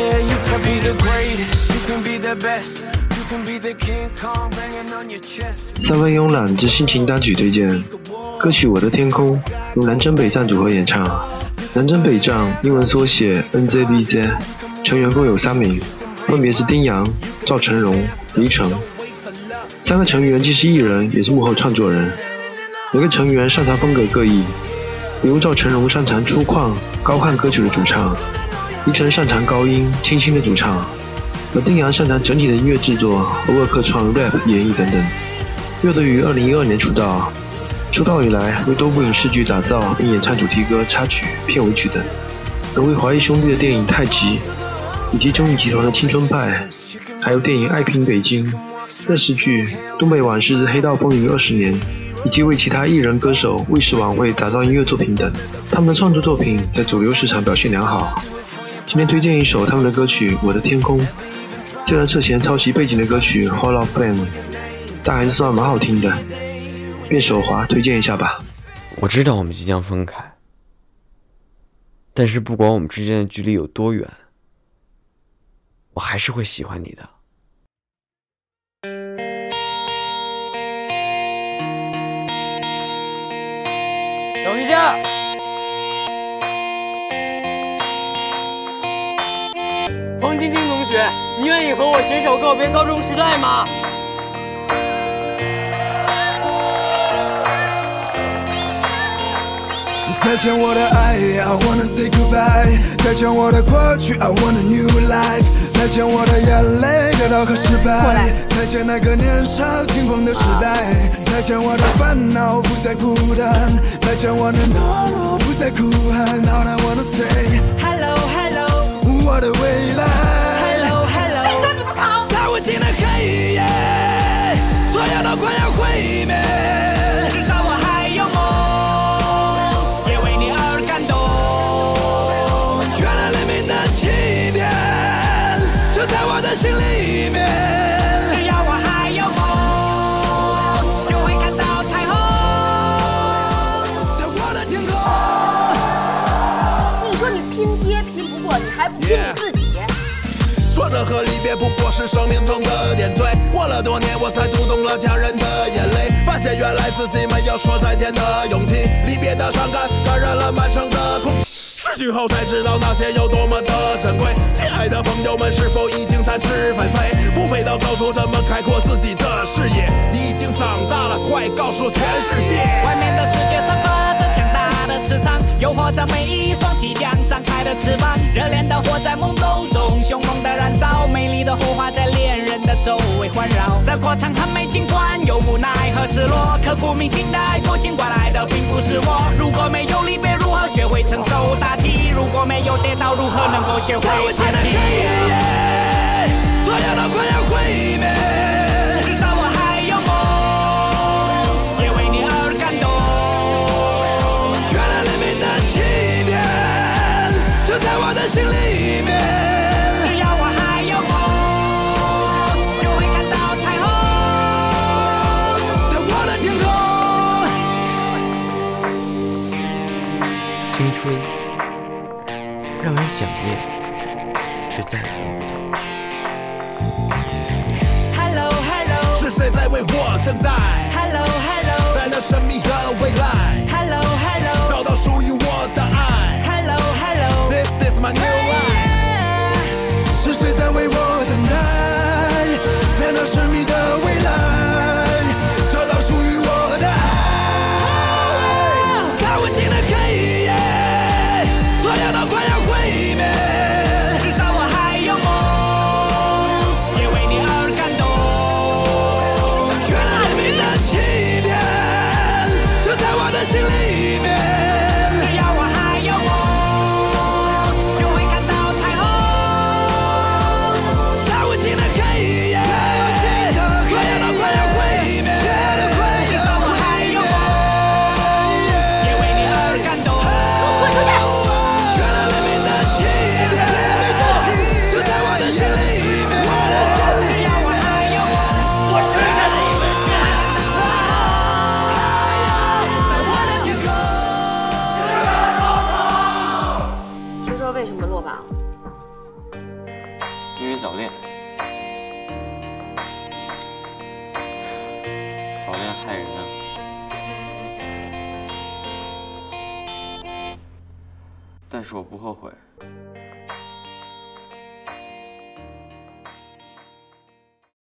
wanna be the greatest, you can be the best. You can be the King Kong banging on your chest. 三分慵懒之心情单曲推荐，歌曲《我的天空》由南征北战组合演唱。南征北战英文缩写 NZBZ，成员共有三名，分别是丁洋、赵成荣、黎晨。三个成员既是艺人，也是幕后创作人。每个成员擅长风格各异，比如赵成荣擅长粗犷高亢歌曲的主唱，黎晨擅长高音清新的主唱，而丁阳擅长整体的音乐制作，偶尔客串 rap 演绎等等。乐队于二零一二年出道，出道以来为多部影视剧打造并演唱主题歌、插曲、片尾曲等，更为华谊兄弟的电影《太极》，以及综艺集团的《青春派》，还有电影《爱拼北京》、电视剧《东北往事》《黑道风云二十年》，以及为其他艺人歌手卫视晚会打造音乐作品等。他们的创作作品在主流市场表现良好。今天推荐一首他们的歌曲《我的天空》，虽然涉嫌抄袭背景的歌曲《Hall of Fame》，但还是算蛮好听的。便手滑推荐一下吧。我知道我们即将分开，但是不管我们之间的距离有多远，我还是会喜欢你的。等一下，你愿意和我携手告别高中时代吗？再见我的爱，I wanna say goodbye。再见我的过去，I want a new life。再见我的眼泪、跌倒和失败。再见那个年少轻狂的时代。再见我的烦恼，不再孤单。再见我的懦弱，不再哭喊。All 拼不过，你还不拼你自己？挫折和离别不过是生命中的点缀。过了多年，我才读懂了家人的眼泪，发现原来自己没有说再见的勇气。离别的伤感感染了满城的空气。失去后才知道那些有多么的珍贵。亲爱的朋友们，是否已经展翅纷飞？不飞到高处，怎么开阔自己的视野？你已经长大了，快告诉全世界！外面的世界散发着强大的磁场，诱惑着每一双即将翅膀。热恋的火在懵懂中凶猛的燃烧，美丽的火花在恋人的周围环绕。这过程很美，尽管有无奈和失落，刻骨铭心的爱过，尽管来的并不是我。如果没有离别，如何学会承受打击？如果没有跌倒，如何能够学会在无让人想念，却再也等不到。Hello Hello 是谁在为我等待？Hello Hello 在那神秘的未为什么落榜？因为早恋，早恋害人。但是我不后悔。